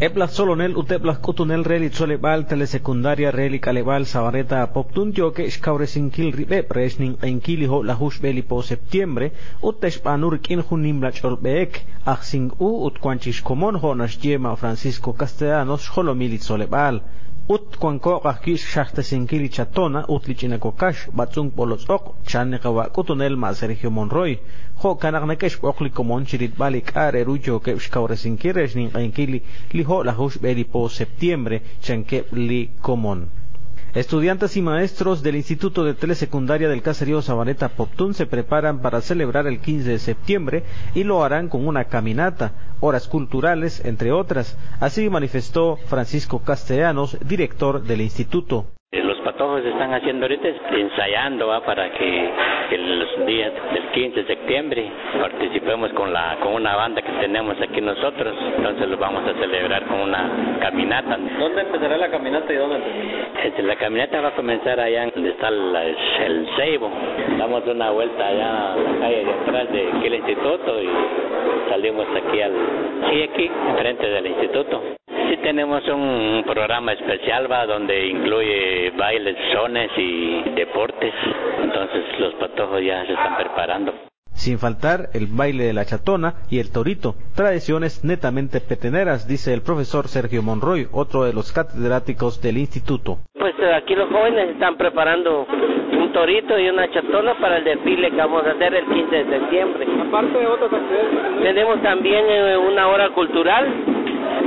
Eplas solonel uteplas kutunel reli tsolebal telesecundaria reli kalebal sabareta poptun yoke xkauresinkil ribe presnin enkili ho lahush beli po septiembre utesh panur kin hunimla cholbeek axing u utquanchis komon ho nashjema Francisco Castellanos holomili tsolebal ut kuankoqa kis shaqtasinkiri chatona utlichinakokax batzun polotzoq chaneqawakutunel ma Sergio Monroy. Jo kanaqnakex oqlikomon chiritbali k'ar erucho kepxkaurasinkires ninqainkili lijo lajuxb'eli po septiembre chankep li komon. Estudiantes y maestros del Instituto de Telesecundaria del Caserío Sabaneta Poptún se preparan para celebrar el 15 de septiembre y lo harán con una caminata, horas culturales, entre otras. Así manifestó Francisco Castellanos, director del instituto patojos están haciendo ahorita ensayando para que, en los días del 15 de septiembre participemos con la con una banda que tenemos aquí nosotros. Entonces lo vamos a celebrar con una caminata. ¿dónde empezará la caminata y dónde este, la caminata va a comenzar allá donde está el ceibo. Damos una vuelta allá a la calle de atrás de aquí el instituto y salimos aquí al sí aquí enfrente del instituto tenemos un programa especial va donde incluye bailes, sones y deportes. Entonces los patojos ya se están preparando. Sin faltar el baile de la chatona y el torito, tradiciones netamente peteneras, dice el profesor Sergio Monroy, otro de los catedráticos del instituto. Pues eh, aquí los jóvenes están preparando un torito y una chatona para el desfile que vamos a hacer el 15 de septiembre. Aparte de otras actividades. Tenemos también eh, una hora cultural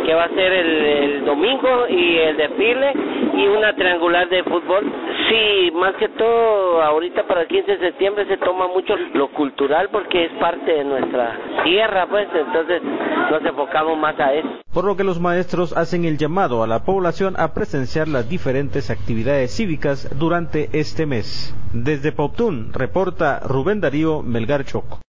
que va a ser el, domingo y el desfile y una triangular de fútbol. Sí, más que todo ahorita para el 15 de septiembre se toma mucho lo cultural porque es parte de nuestra tierra, pues entonces nos enfocamos más a eso. Por lo que los maestros hacen el llamado a la población a presenciar las diferentes actividades cívicas durante este mes. Desde Poptún reporta Rubén Darío Melgar Choco.